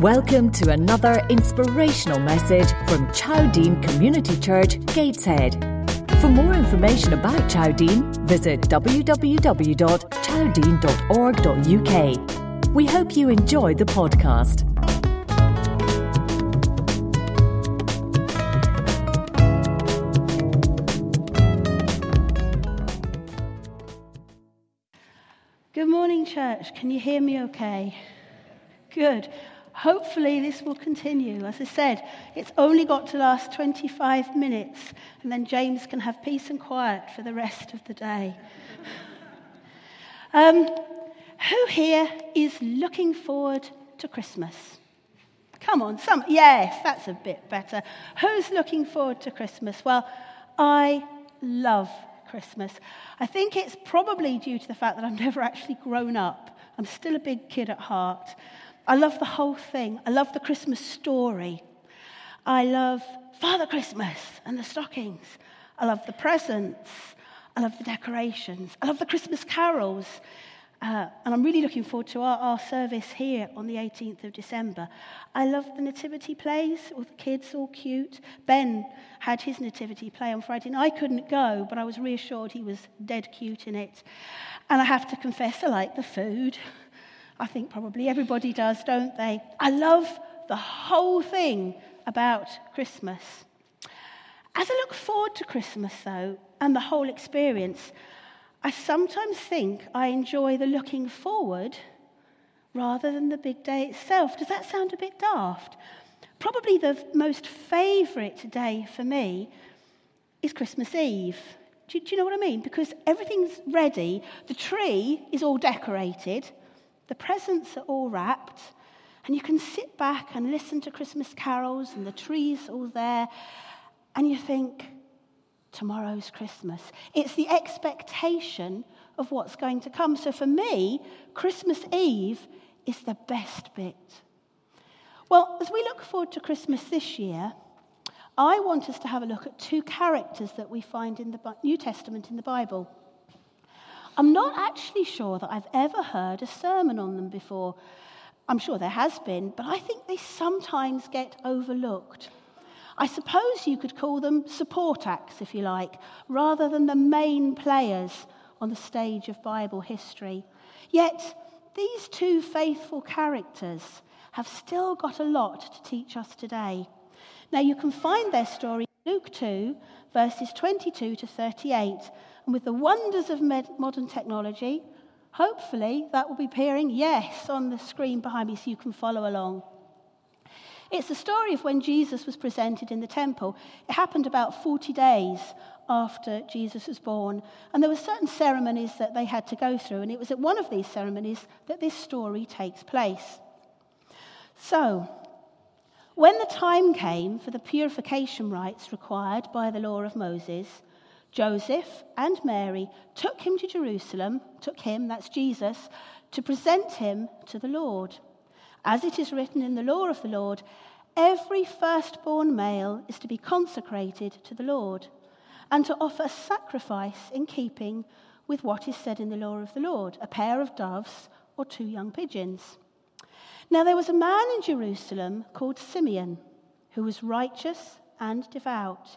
Welcome to another inspirational message from Chowdean Community Church, Gateshead. For more information about Chowdean, visit www.chowdean.org.uk. We hope you enjoy the podcast. Good morning, church. Can you hear me okay? Good. Hopefully, this will continue. As I said, it's only got to last 25 minutes, and then James can have peace and quiet for the rest of the day. Um, who here is looking forward to Christmas? Come on, some. Yes, that's a bit better. Who's looking forward to Christmas? Well, I love Christmas. I think it's probably due to the fact that I've never actually grown up. I'm still a big kid at heart. I love the whole thing. I love the Christmas story. I love Father Christmas and the stockings. I love the presents. I love the decorations. I love the Christmas carols. Uh, and I'm really looking forward to our, our, service here on the 18th of December. I love the nativity plays, all the kids all cute. Ben had his nativity play on Friday, and I couldn't go, but I was reassured he was dead cute in it. And I have to confess, I like the food. I think probably everybody does, don't they? I love the whole thing about Christmas. As I look forward to Christmas, though, and the whole experience, I sometimes think I enjoy the looking forward rather than the big day itself. Does that sound a bit daft? Probably the most favourite day for me is Christmas Eve. Do, do, you know what I mean? Because everything's ready, the tree is all decorated, the presents are all wrapped, and you can sit back and listen to Christmas carols, and the trees all there, and you think, tomorrow's Christmas. It's the expectation of what's going to come. So for me, Christmas Eve is the best bit. Well, as we look forward to Christmas this year, I want us to have a look at two characters that we find in the New Testament in the Bible. I'm not actually sure that I've ever heard a sermon on them before. I'm sure there has been, but I think they sometimes get overlooked. I suppose you could call them support acts, if you like, rather than the main players on the stage of Bible history. Yet, these two faithful characters have still got a lot to teach us today. Now, you can find their story in Luke 2, verses 22 to 38, and with the wonders of modern technology, hopefully that will be appearing, yes, on the screen behind me so you can follow along. It's the story of when Jesus was presented in the temple. It happened about 40 days after Jesus was born. And there were certain ceremonies that they had to go through. And it was at one of these ceremonies that this story takes place. So, when the time came for the purification rites required by the law of Moses, Joseph and Mary took him to Jerusalem, took him, that's Jesus, to present him to the Lord. As it is written in the law of the Lord, every firstborn male is to be consecrated to the Lord and to offer a sacrifice in keeping with what is said in the law of the Lord a pair of doves or two young pigeons. Now there was a man in Jerusalem called Simeon who was righteous and devout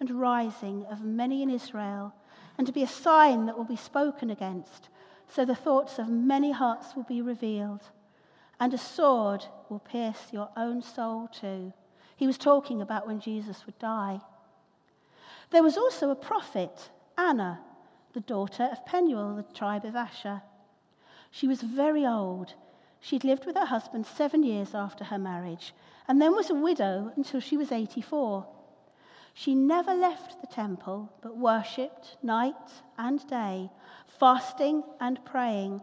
and rising of many in Israel, and to be a sign that will be spoken against, so the thoughts of many hearts will be revealed. and a sword will pierce your own soul too. He was talking about when Jesus would die. There was also a prophet, Anna, the daughter of Penuel, the tribe of Asher. She was very old. She'd lived with her husband seven years after her marriage and then was a widow until she was 84. She never left the temple but worshipped night and day, fasting and praying.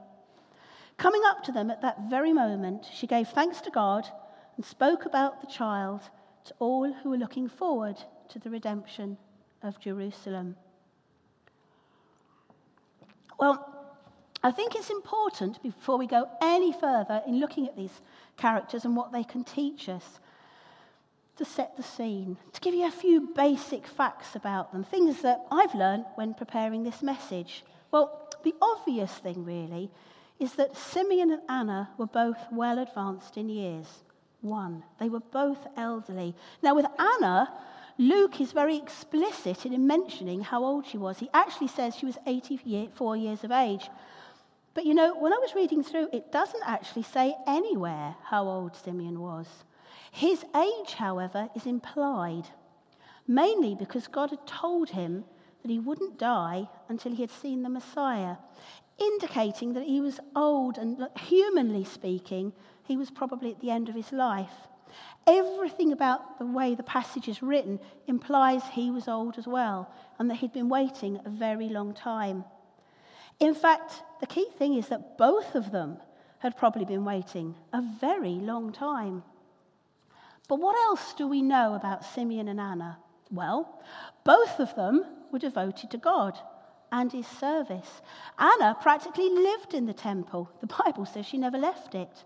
Coming up to them at that very moment, she gave thanks to God and spoke about the child to all who were looking forward to the redemption of Jerusalem. Well, I think it's important before we go any further in looking at these characters and what they can teach us to set the scene, to give you a few basic facts about them, things that I've learned when preparing this message. Well, the obvious thing really is that Simeon and Anna were both well advanced in years. One, they were both elderly. Now, with Anna, Luke is very explicit in mentioning how old she was. He actually says she was 84 years of age. But you know, when I was reading through, it doesn't actually say anywhere how old Simeon was. His age, however, is implied, mainly because God had told him that he wouldn't die until he had seen the Messiah indicating that he was old and, humanly speaking, he was probably at the end of his life. Everything about the way the passage is written implies he was old as well and that he'd been waiting a very long time. In fact, the key thing is that both of them had probably been waiting a very long time. But what else do we know about Simeon and Anna? Well, both of them were devoted to God and his service. Anna practically lived in the temple. The Bible says she never left it.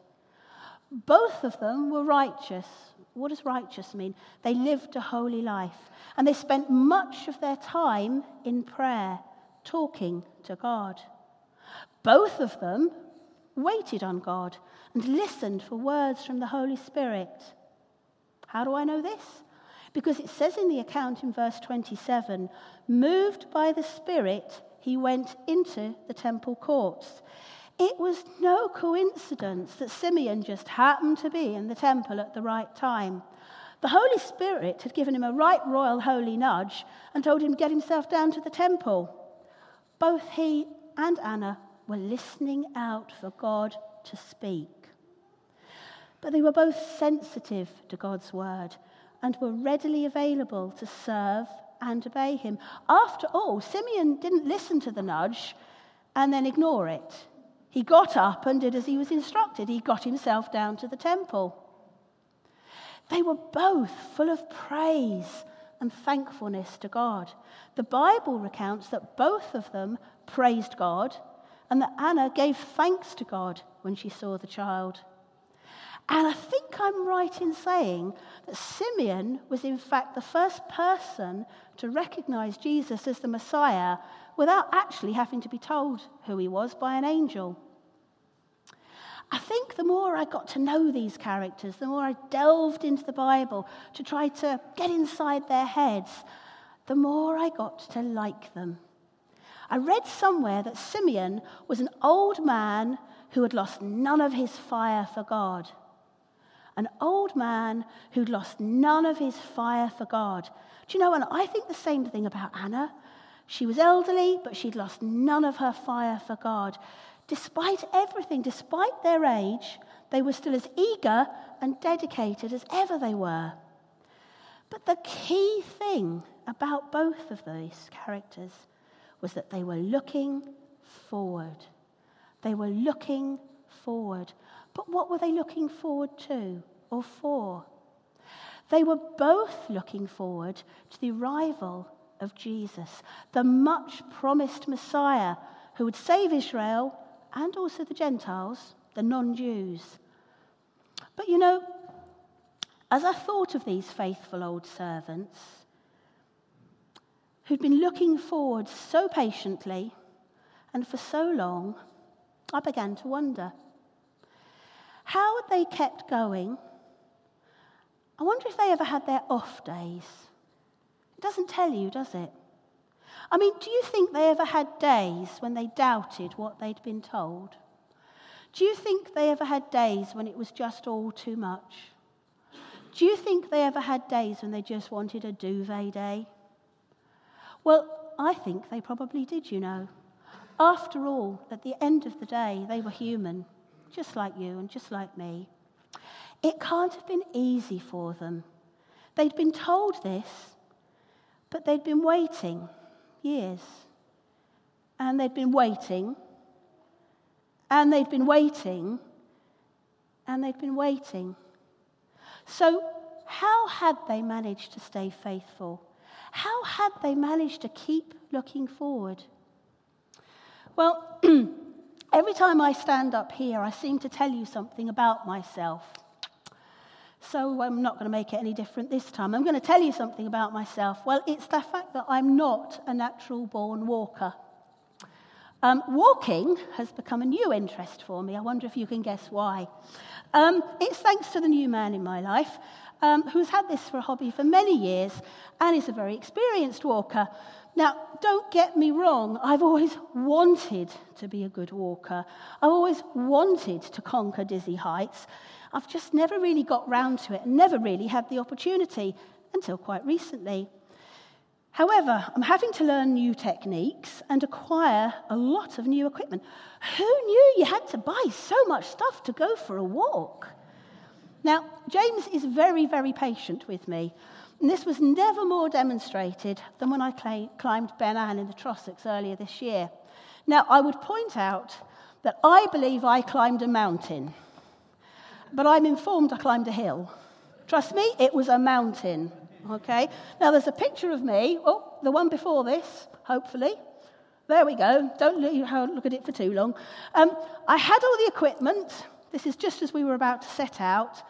Both of them were righteous. What does righteous mean? They lived a holy life and they spent much of their time in prayer, talking to God. Both of them waited on God and listened for words from the Holy Spirit. How do I know this? Because it says in the account in verse 27 moved by the Spirit, he went into the temple courts. It was no coincidence that Simeon just happened to be in the temple at the right time. The Holy Spirit had given him a right royal holy nudge and told him to get himself down to the temple. Both he and Anna were listening out for God to speak. But they were both sensitive to God's word and were readily available to serve and obey him. After all, Simeon didn't listen to the nudge and then ignore it. He got up and did as he was instructed. He got himself down to the temple. They were both full of praise and thankfulness to God. The Bible recounts that both of them praised God and that Anna gave thanks to God when she saw the child. And I think I'm right in saying that Simeon was, in fact, the first person to recognize Jesus as the Messiah without actually having to be told who he was by an angel. I think the more I got to know these characters, the more I delved into the Bible to try to get inside their heads, the more I got to like them. I read somewhere that Simeon was an old man who had lost none of his fire for God an old man who'd lost none of his fire for God. Do you know, and I think the same thing about Anna. She was elderly, but she'd lost none of her fire for God. Despite everything, despite their age, they were still as eager and dedicated as ever they were. But the key thing about both of these characters was that they were looking forward. They were looking forward. But what were they looking forward to or for? They were both looking forward to the arrival of Jesus, the much promised Messiah who would save Israel and also the Gentiles, the non Jews. But you know, as I thought of these faithful old servants who'd been looking forward so patiently and for so long, I began to wonder how had they kept going? I wonder if they ever had their off days. It doesn't tell you, does it? I mean, do you think they ever had days when they doubted what they'd been told? Do you think they ever had days when it was just all too much? Do you think they ever had days when they just wanted a duvet day? Well, I think they probably did, you know. After all, at the end of the day, they were human, just like you and just like me. It can't have been easy for them. They'd been told this, but they'd been waiting years. And they'd been waiting, and they'd been waiting, and they'd been waiting. So, how had they managed to stay faithful? How had they managed to keep looking forward? Well, every time I stand up here, I seem to tell you something about myself. So I'm not going to make it any different this time. I'm going to tell you something about myself. Well, it's the fact that I'm not a natural born walker. Um, walking has become a new interest for me. I wonder if you can guess why. Um, it's thanks to the new man in my life um, who's had this for a hobby for many years and is a very experienced walker. Now, don't get me wrong, I've always wanted to be a good walker. I've always wanted to conquer dizzy heights. I've just never really got round to it and never really had the opportunity until quite recently. However, I'm having to learn new techniques and acquire a lot of new equipment. Who knew you had to buy so much stuff to go for a walk? Now, James is very, very patient with me. And this was never more demonstrated than when I cl- climbed Ben A'an in the Trossachs earlier this year. Now, I would point out that I believe I climbed a mountain, but I'm informed I climbed a hill. Trust me, it was a mountain. Okay? Now, there's a picture of me. Oh, the one before this, hopefully. There we go. Don't look at it for too long. Um, I had all the equipment. This is just as we were about to set out.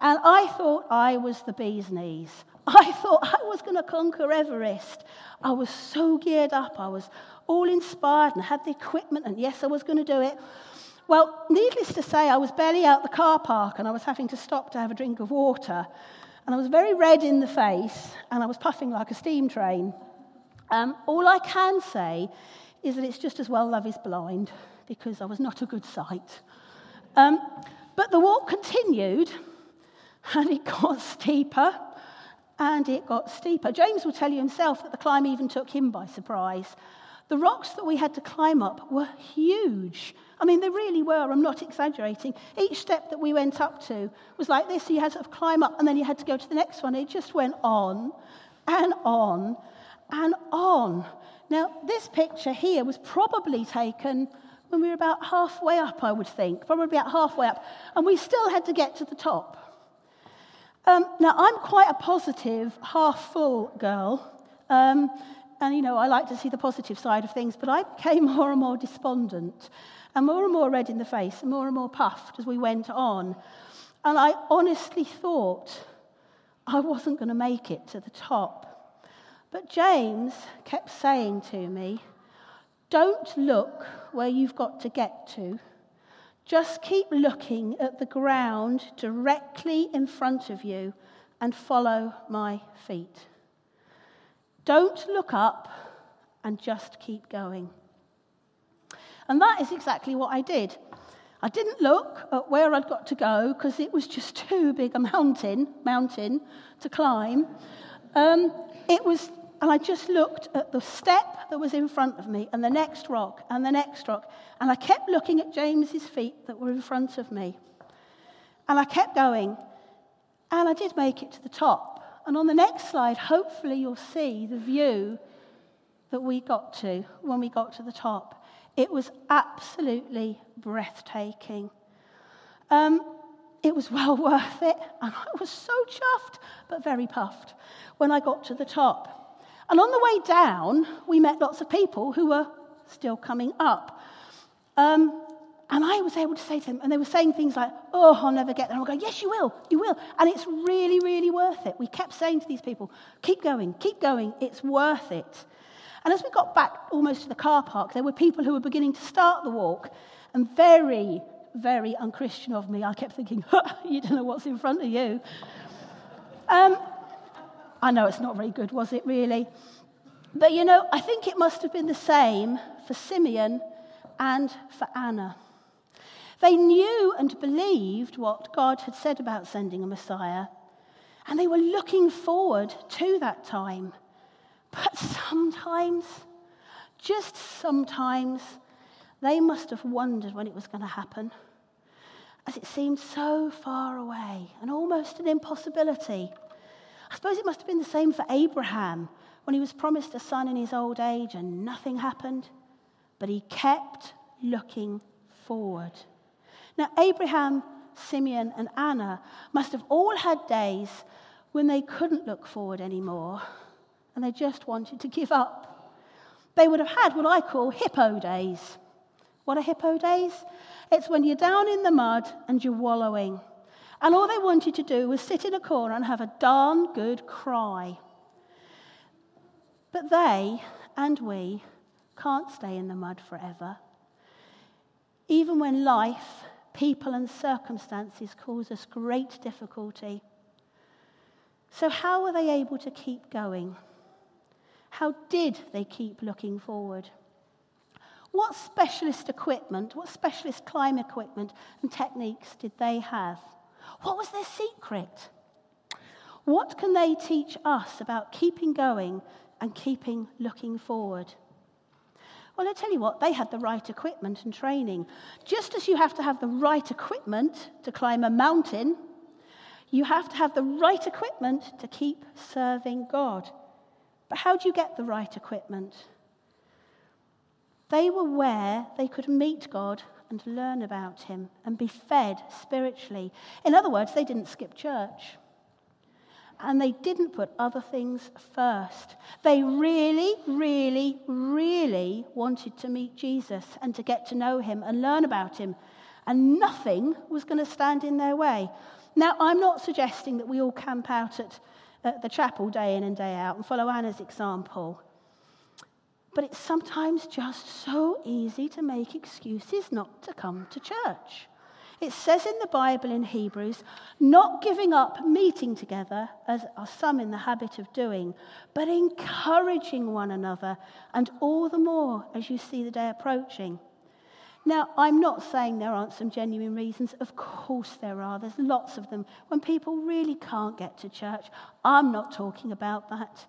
And I thought I was the bee's knees. I thought I was going to conquer Everest. I was so geared up. I was all inspired and had the equipment, and yes, I was going to do it. Well, needless to say, I was barely out the car park and I was having to stop to have a drink of water. And I was very red in the face and I was puffing like a steam train. Um, all I can say is that it's just as well love is blind because I was not a good sight. Um, but the walk continued and it got steeper and it got steeper. James will tell you himself that the climb even took him by surprise. The rocks that we had to climb up were huge. I mean, they really were. I'm not exaggerating. Each step that we went up to was like this. You had to climb up and then you had to go to the next one. It just went on and on and on. Now, this picture here was probably taken when we were about halfway up, I would think, probably about halfway up, and we still had to get to the top. Um, now, I'm quite a positive, half full girl. Um, and, you know, I like to see the positive side of things, but I became more and more despondent and more and more red in the face and more and more puffed as we went on. And I honestly thought I wasn't going to make it to the top. But James kept saying to me, Don't look where you've got to get to. Just keep looking at the ground directly in front of you and follow my feet. Don't look up and just keep going. And that is exactly what I did. I didn't look at where I'd got to go because it was just too big a mountain, mountain to climb. Um, it was and I just looked at the step that was in front of me, and the next rock, and the next rock. And I kept looking at James's feet that were in front of me. And I kept going. And I did make it to the top. And on the next slide, hopefully, you'll see the view that we got to when we got to the top. It was absolutely breathtaking. Um, it was well worth it, and I was so chuffed, but very puffed when I got to the top. And on the way down, we met lots of people who were still coming up. Um, and I was able to say to them, and they were saying things like, oh, I'll never get there. And I'm going, yes, you will, you will. And it's really, really worth it. We kept saying to these people, keep going, keep going, it's worth it. And as we got back almost to the car park, there were people who were beginning to start the walk. And very, very unchristian of me, I kept thinking, you don't know what's in front of you. Um, I know it's not very good, was it really? But you know, I think it must have been the same for Simeon and for Anna. They knew and believed what God had said about sending a Messiah, and they were looking forward to that time. But sometimes, just sometimes, they must have wondered when it was going to happen, as it seemed so far away and almost an impossibility. I suppose it must have been the same for Abraham when he was promised a son in his old age and nothing happened, but he kept looking forward. Now, Abraham, Simeon, and Anna must have all had days when they couldn't look forward anymore and they just wanted to give up. They would have had what I call hippo days. What are hippo days? It's when you're down in the mud and you're wallowing. And all they wanted to do was sit in a corner and have a darn good cry. But they and we can't stay in the mud forever. Even when life, people, and circumstances cause us great difficulty. So, how were they able to keep going? How did they keep looking forward? What specialist equipment, what specialist climb equipment and techniques did they have? What was their secret? What can they teach us about keeping going and keeping looking forward? Well, I tell you what, they had the right equipment and training. Just as you have to have the right equipment to climb a mountain, you have to have the right equipment to keep serving God. But how do you get the right equipment? They were where they could meet God and learn about Him and be fed spiritually. In other words, they didn't skip church. And they didn't put other things first. They really, really, really wanted to meet Jesus and to get to know Him and learn about Him. And nothing was going to stand in their way. Now, I'm not suggesting that we all camp out at at the chapel day in and day out and follow Anna's example. But it's sometimes just so easy to make excuses not to come to church. It says in the Bible in Hebrews, not giving up meeting together, as are some in the habit of doing, but encouraging one another, and all the more as you see the day approaching. Now, I'm not saying there aren't some genuine reasons. Of course, there are. There's lots of them when people really can't get to church. I'm not talking about that.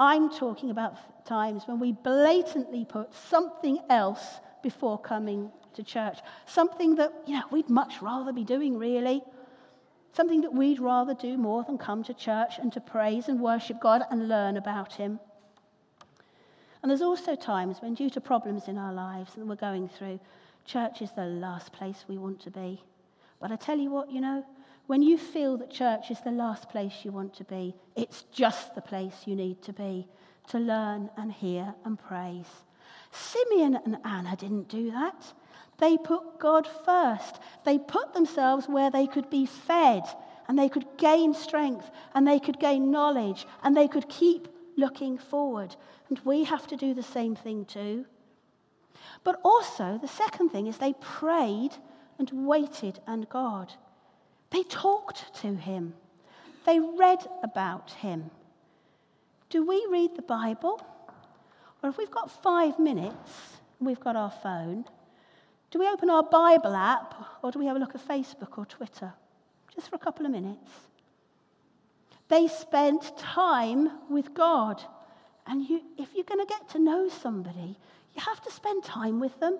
I'm talking about times when we blatantly put something else before coming to church. Something that, you know, we'd much rather be doing, really. Something that we'd rather do more than come to church and to praise and worship God and learn about Him. And there's also times when, due to problems in our lives that we're going through, church is the last place we want to be. But I tell you what, you know, when you feel that church is the last place you want to be, it's just the place you need to be to learn and hear and praise. Simeon and Anna didn't do that. They put God first. They put themselves where they could be fed and they could gain strength and they could gain knowledge and they could keep looking forward. And we have to do the same thing too. But also, the second thing is they prayed and waited on God. They talked to him, they read about him. Do we read the Bible? Or if we've got five minutes and we've got our phone, do we open our Bible app or do we have a look at Facebook or Twitter? Just for a couple of minutes. They spent time with God. And you, if you're going to get to know somebody, you have to spend time with them.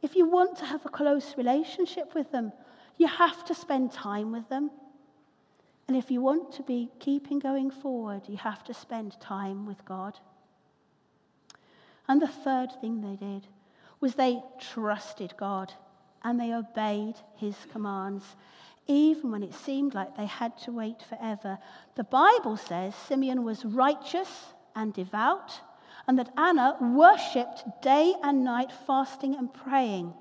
If you want to have a close relationship with them, you have to spend time with them. And if you want to be keeping going forward, you have to spend time with God. And the third thing they did was they trusted God and they obeyed his commands even when it seemed like they had to wait forever. The Bible says Simeon was righteous and devout, and that Anna worshipped day and night, fasting and praying.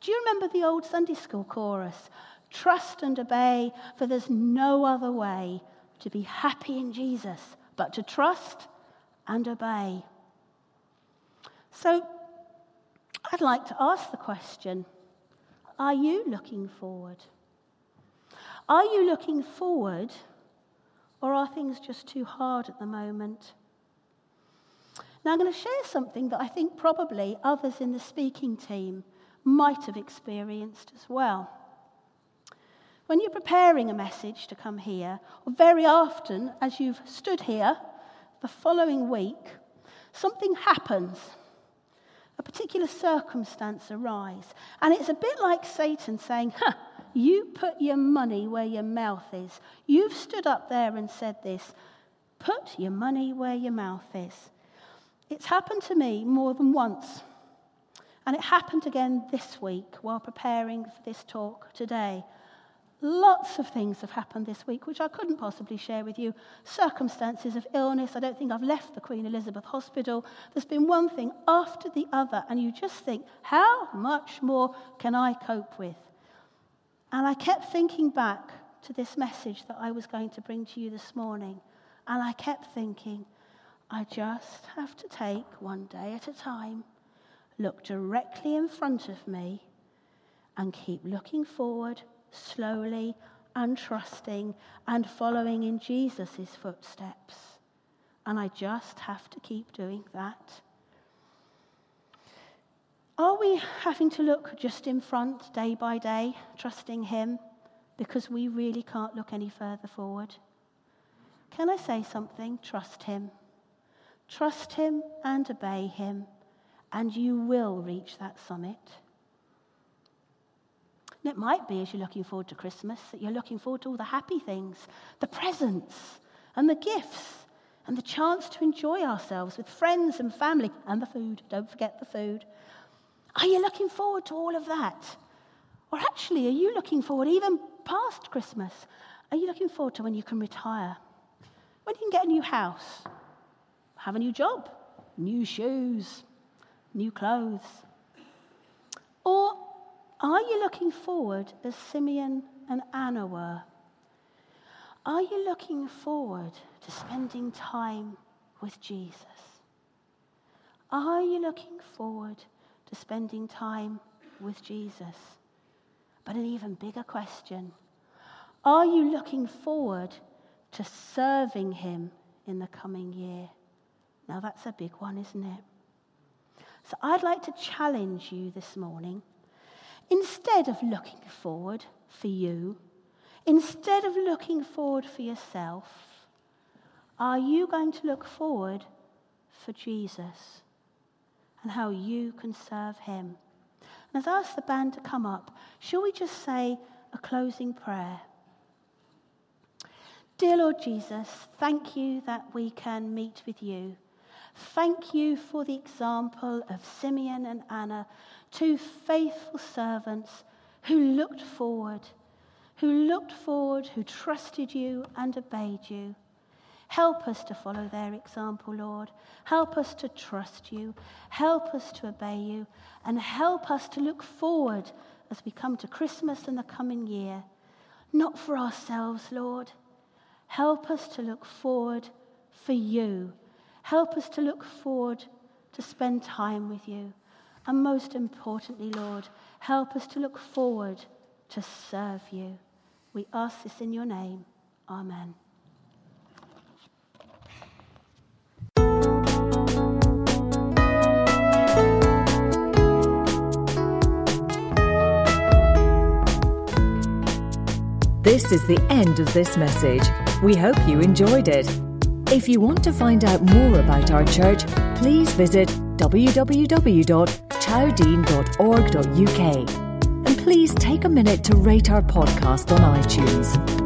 Do you remember the old Sunday school chorus? Trust and obey, for there's no other way to be happy in Jesus but to trust and obey. So, I'd like to ask the question Are you looking forward? Are you looking forward, or are things just too hard at the moment? Now, I'm going to share something that I think probably others in the speaking team might have experienced as well. When you're preparing a message to come here, or very often as you've stood here the following week, something happens. A particular circumstance arises. And it's a bit like Satan saying, huh, you put your money where your mouth is. You've stood up there and said this. Put your money where your mouth is. It's happened to me more than once. And it happened again this week while preparing for this talk today. Lots of things have happened this week which I couldn't possibly share with you. Circumstances of illness. I don't think I've left the Queen Elizabeth Hospital. There's been one thing after the other, and you just think, how much more can I cope with? And I kept thinking back to this message that I was going to bring to you this morning. And I kept thinking, I just have to take one day at a time, look directly in front of me, and keep looking forward slowly and trusting and following in Jesus' footsteps. And I just have to keep doing that. Are we having to look just in front day by day, trusting Him, because we really can't look any further forward? Can I say something? Trust Him. Trust Him and obey Him, and you will reach that summit. And it might be as you're looking forward to Christmas that you're looking forward to all the happy things, the presents and the gifts, and the chance to enjoy ourselves with friends and family, and the food. Don't forget the food. Are you looking forward to all of that? Or actually, are you looking forward even past Christmas? Are you looking forward to when you can retire? When you can get a new house? Have a new job? New shoes? New clothes? Or are you looking forward as Simeon and Anna were? Are you looking forward to spending time with Jesus? Are you looking forward to spending time with Jesus. But an even bigger question are you looking forward to serving Him in the coming year? Now, that's a big one, isn't it? So, I'd like to challenge you this morning. Instead of looking forward for you, instead of looking forward for yourself, are you going to look forward for Jesus? And how you can serve Him. And as I ask the band to come up, shall we just say a closing prayer? Dear Lord Jesus, thank you that we can meet with you. Thank you for the example of Simeon and Anna, two faithful servants who looked forward, who looked forward, who trusted you and obeyed you. Help us to follow their example, Lord. Help us to trust you. Help us to obey you. And help us to look forward as we come to Christmas and the coming year. Not for ourselves, Lord. Help us to look forward for you. Help us to look forward to spend time with you. And most importantly, Lord, help us to look forward to serve you. We ask this in your name. Amen. This is the end of this message. We hope you enjoyed it. If you want to find out more about our church, please visit www.chowdean.org.uk. And please take a minute to rate our podcast on iTunes.